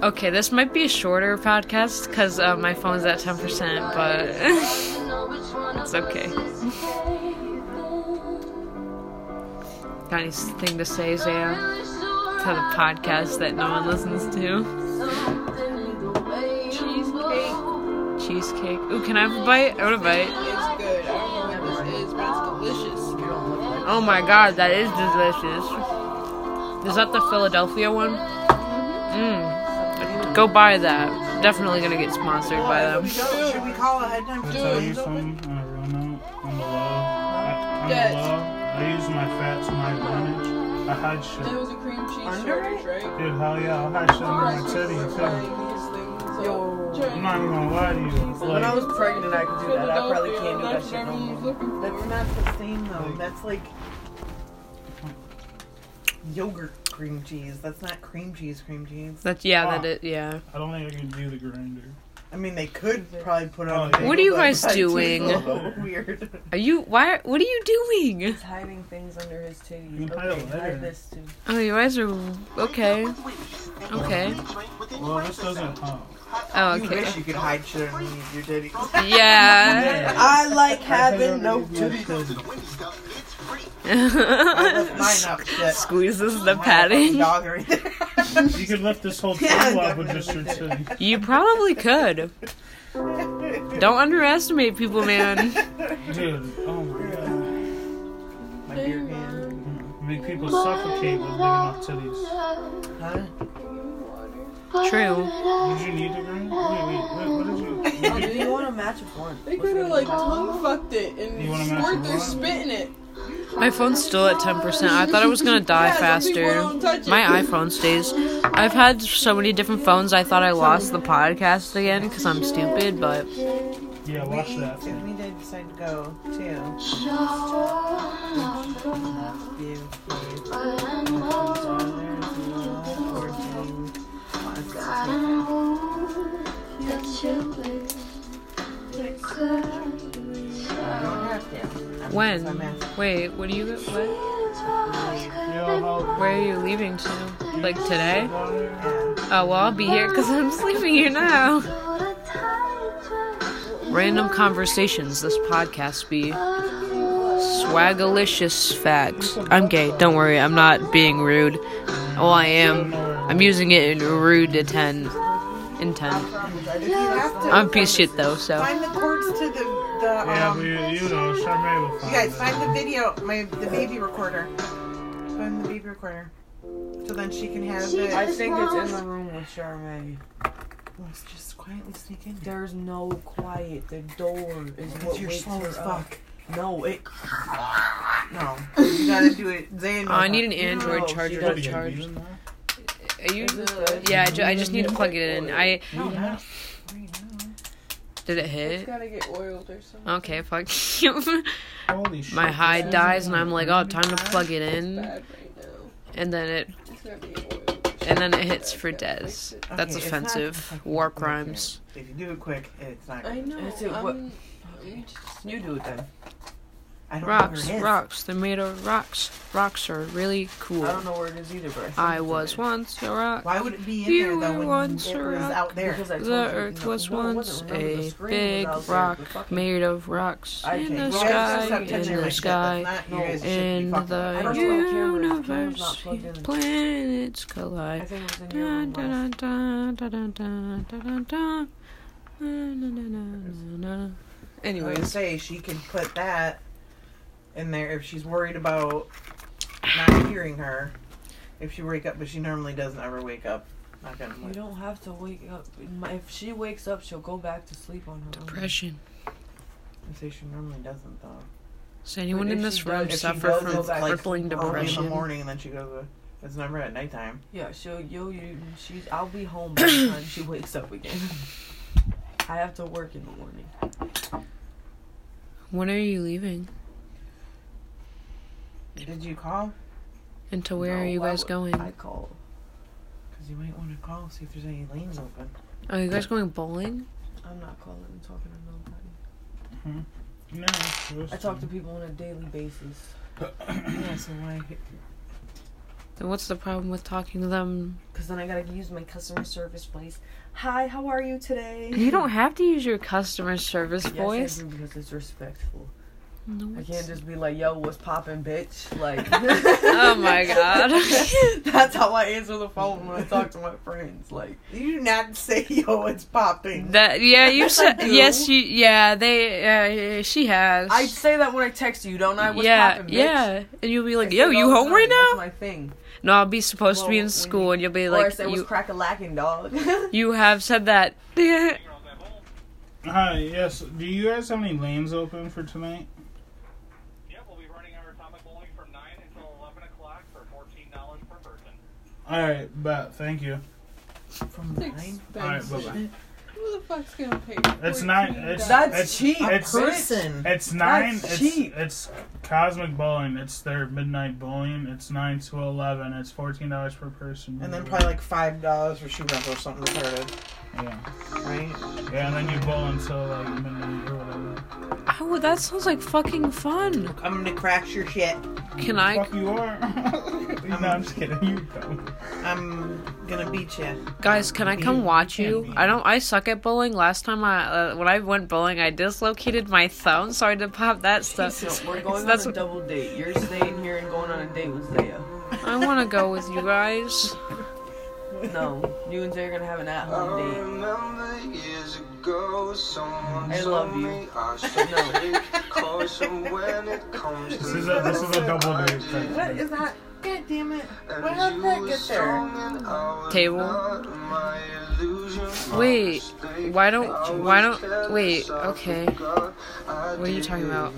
Okay, this might be a shorter podcast because uh, my phone's at 10%, but it's okay. Got anything to say, Zaya? To the podcast that no one listens to? Cheesecake. Cheesecake. Ooh, can I have a bite? I want a bite. It's good. I don't know what this is, but it's delicious. Oh my god, that is delicious. Is that the Philadelphia one? Mmm. Go buy that. Definitely gonna get sponsored by them. Should we call ahead time? Can I tell you something on a real note? On the low. I, on Yes. the low, I use my fat to my advantage. I hide shit. That was a cream cheese Under shortage, right? Dude, hell yeah, I'll hide shit under my titty too. Yo. I'm not even gonna lie to you. When I was pregnant, I could do that. I probably can't do that shit no more. more. That's not the same though. That's like yogurt cream cheese. That's not cream cheese cream cheese. That's yeah, that is yeah. I don't think I can do the grinder. I mean, they could probably put it oh, on. Oh, a yeah. What are you bagel, guys but it's doing? so Weird. Are you why? What are you doing? He's hiding things under his titties. Can hide a Okay, letter. hide this too. Oh, you guys are okay. Okay. Well, this doesn't. Oh. Oh, You okay. wish you could hide shit underneath your titties. Yeah. I like having no titties. Squeezes the Mine padding. Dog right there. You could lift this whole Yeah, table up with just your titty. You probably could. Don't underestimate people, man. Dude, oh my god. My beer can. Mm-hmm. Make people suffocate with big enough titties. Huh? True. Did you need the grinder? Wait, wait, wait, what did you. Oh, you do did- you want to match a porn? They could have like tongue fucked it and You squirt their one? spit in it. My phone's still at 10%. I thought it was gonna die Yeah, some people faster. don't touch it. My iPhone stays. I've had so many different phones, I thought I lost the podcast again because I'm stupid, but Yeah, watch that. If we did decide to go too. When? Wait, what do you what? Where are you leaving to? Like today? Oh, well, I'll be here because I'm sleeping here now. Random conversations. This podcast be swagalicious facts. I'm gay. Don't worry. I'm not being rude. Oh, I am. I'm using it in rude to ten. Intent. I'm a piece of shit though. So Find the cords to the the Yeah, um. but you, you know, Charmaine will You guys it. find the video, my the baby recorder. Find the baby recorder, so then she can have it. I think it's in the room with Charmaine. Let's just quietly sneak in. There's no quiet. The door is Because what you're wakes slow her as up. fuck. No, it. No, you gotta do it. Zayn. Oh, I need an Android she charger What, to you got charge. bees in? Are you? Is this good? Yeah, I, ju- I just need to plug it in. I No, not right now. Did it It's hit? gotta get oiled or something. Okay, fuck you. Holy shit. My hide dies, and I'm like, oh, time to plug it in, right and then it It's gotta be oiled. and then it hits for Gotta Des. That's Okay, it's not offensive. War crimes. If you do it quick, it's not. I know. Is it what- I'm- I'm just- You do it then. I don't Rocks, know where it is. rocks. They're made of rocks. Rocks are really cool. I don't know where it is either, but I, think I it's was in there. once a rock. Why would it be in You there though were when once it a was rock. out there? Because I The you, earth no, was no, it once wasn't. The a screen big was out there. rock The fucking- made of rocks I in take- the Well, You guys just sky, in the shit. sky, That's not, you No, guys should in the I don't know, I. The camera's universe. Planets collide. Anyways, say she can put that in there if she's worried about not hearing her. If she wake up, but she normally doesn't ever wake up. Not gonna. You don't have to wake up. If she wakes up, she'll go back to sleep on her own. depression. I say she normally doesn't though. Does anyone in this room does- If she suffer does, from it's like crippling early in the morning, and then she goes. To, it's never at nighttime. Yeah, she'll yo you she's I'll be home by the time she wakes up again. I have to work in the morning. When are you leaving? Did you call? And to where No, are you guys would- going? I call. Because you might want to call see if there's any lanes open. Are you guys going bowling? I'm not calling and talking to nobody. Hmm. No, I talk to people on a daily basis. yeah. So why? Then what's the problem with talking to them? Because then I gotta use my customer service voice. Hi, how are you today? You don't have to use your customer service Yes, voice. I do because it's respectful. No, I can't just be like, "Yo, what's popping, bitch?" Like, Oh my god. That's how I answer the phone when I talk to my friends. Like, You do not say, yo, it's popping. That yeah, you said yes. You yeah. They uh, she has. I say that when I text you, don't I? What's yeah poppin', bitch? yeah, and you'll be like, say "Yo, you all the home right now?" That's my thing. No, I'll be supposed to be in school, you- and you'll be or I like, say, "You crack a lacking, dog?" you have said that." Hi, yes. Do you guys have any lanes open for tonight? Yep, we'll be running our atomic bowling from 9 until 11 o'clock for $14 per person. Alright, but Thank you. From Thanks. nine? Alright, bye bye. Who the fuck's gonna pay? It's not. 14? It's That's it's, cheap. A It's. It's nine. That's it's cheap. it's Cosmic Bowling. It's their midnight bowling. It's nine to eleven. It's fourteen dollars per person. And then probably like five dollars for shoe rental or something retarded, yeah, right? yeah. And then you bowl until like midnight or whatever. Oh, that sounds like fucking fun. I'm gonna crash your shit. Can I, Fuck you are. no, I'm just kidding. You go. I'm gonna beat you. guys? Can I come watch you? I don't. I suck at bowling. Last time I uh, when I went bowling, I dislocated my thumb. So I had to pop that stuff. So we're going That's on a double date. You're staying here and going on a date with Zaya. I want to go with you guys. No, you and Zaya are gonna have an at-home date. remember years ago, someone I love you. told me I should take caution when it comes to This is a this is a double date. thing. What is that? God damn it! And What how did that get there? strong and I was Table. not. My illusion, my Wait, why don't- why don't- wait, okay. What are you talking about?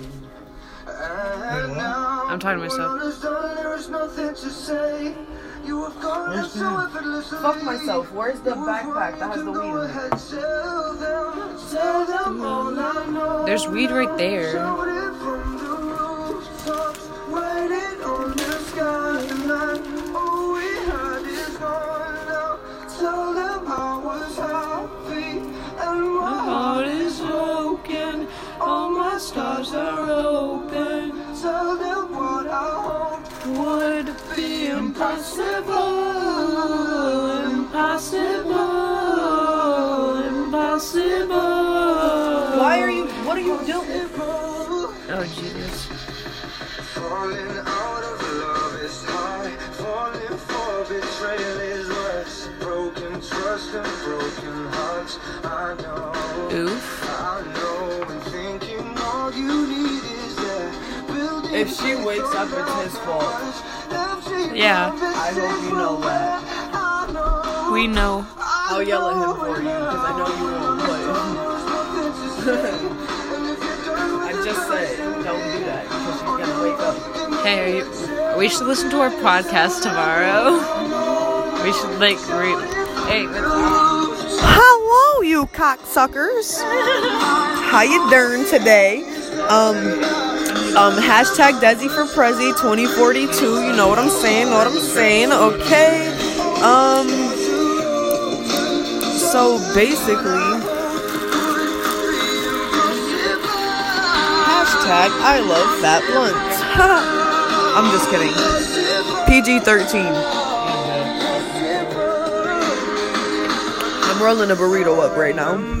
And what? now I'm talking to myself. when all is done, there is nothing to say. You have gone Where's so effortlessly. Fuck myself. Where's the backpack that has the weed in it? Tell them, tell them all I know. There's weed right there. Shout it from the rooftops, write it on the skyline. All we had is gone now. Tell them I was happy and my heart is broken. All my stars are open. Impossible. Impossible. Impossible. Why are you? What are you doing? Oh Jesus. Falling out of love is hard. Falling for betrayal is worse. Broken trust and broken hearts. I know. Oof. I know. And thinking all you need is that. If she wakes up, it's his fault. Yeah. I hope you know that. We know. I'll yell at him for you because I know you won't. But I just said, don't do that because she's gonna wake up. Hey, are you, we should listen to our podcast tomorrow. We should like read. Hey, what's Hello, you cocksuckers. How you doing today? Um, um, hashtag Desi for Prezi 2042. You know what I'm saying? Know what I'm saying? Okay. Um, so basically, hashtag I love fat blunts. I'm just kidding. PG 13. I'm rolling a burrito up right now.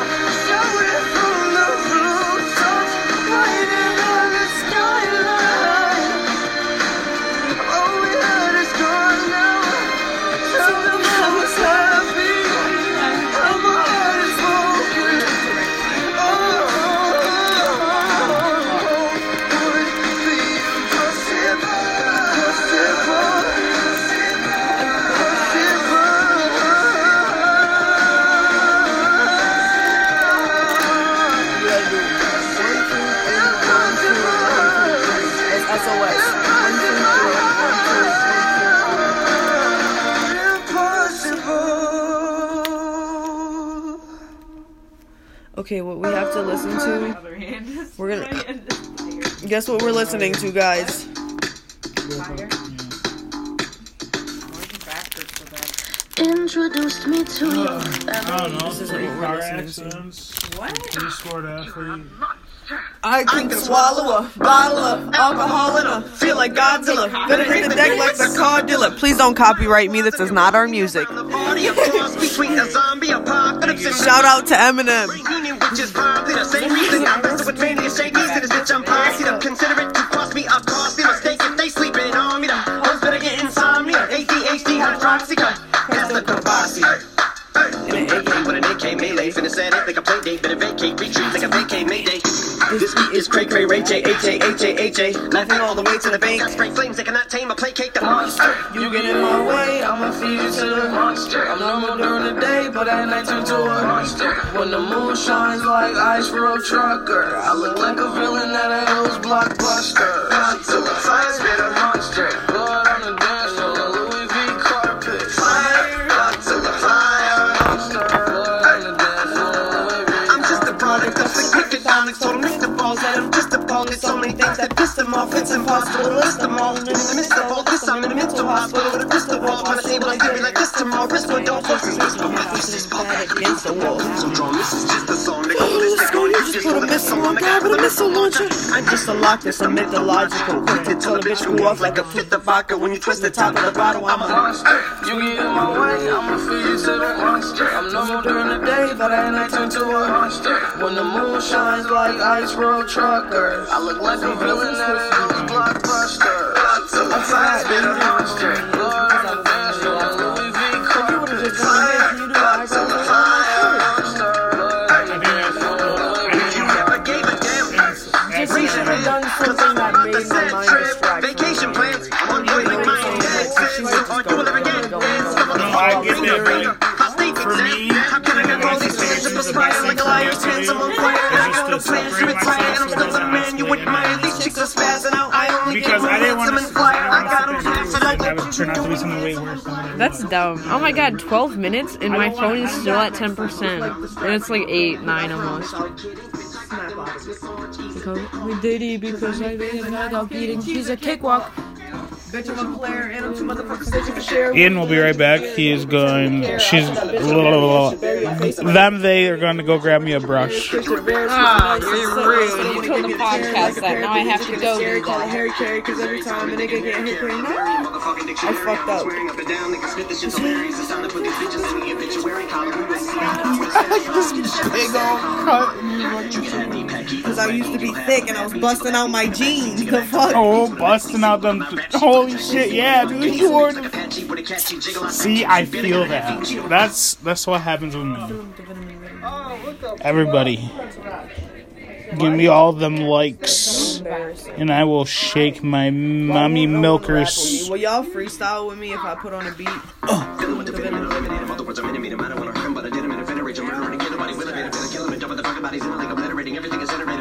Okay, what we have to listen to. We're gonna. Guess what we're listening to, guys? Introduced me to your uh, I don't know. isn't what car listening to. accidents. What? Three sport athlete. I can swallow a bottle of alcohol in a feel like Godzilla. Better hit the deck like the car dealer. Please don't copyright me. This is not our music. Shout out to Eminem. Which is probably the same reason I'm messing with mania shakies to this bitch I'm posse them. Consider it to cost me a costly mistake if they sleeping on me. The hoes better get insomnia. ADHD hydroxycut. A vacate mayday. This beat is cray cray, Ray J, H A, H A, H A, laughing all the way to the bank. Got Spray flames that cannot tame or placate the monster. You get in my way, I'ma feed you to the monster. I'm normal during the day, but at night turn to a monster. When the moon shines like ice road trucker, I look like a villain at a Hills blockbuster. Off. It's impossible to list them all. In the midst of all this, I'm in a mental hospital with a crystal ball on the table. I give me like this tomorrow. Wristward don't me. This is bad against the wall. So drawn, this is just a song. Put a missile on guy with a missile launcher. I'm just a lock that's a mythological. Quick to tell a bitch go off like a fifth of vodka. When you twist the top of the bottle, I'm a monster. You get in my way, I'ma feed to the monster. I'm normal during the day, but at night turn to a monster. When the moon shines like ice road trucker, I look like a villain at a Hills blockbuster. I'm fast, been a monster. That would turn out to be something way worse than what That's dumb. Oh my god, 12 minutes and my phone is still at 10%. And it's like 8, 9 almost. We did it because I made a dog eating. She's a cakewalk. Bitch, I'm a player and I'm two motherfuckers bitching for share. Ian will be right back. He is going. She's. Them, they are going to go grab me a brush. Ah, you're rude. You told the podcast that. Now I have to go do that. Because every time a nigga get hit, I fucked up. Big Because I used to be thick and I was busting out my jeans. The fuck? Oh, busting out them. Holy shit, yeah, dude. You wore them. See, I feel that. That's that's what happens with me. Everybody, give me all them likes, and I will shake my mommy milkers. Will y'all freestyle with me if I put on a beat?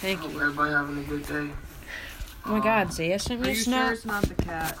Thank you. Everybody having a good day. Oh my god, um, Zaya sent me a snap. sure it's not the cat?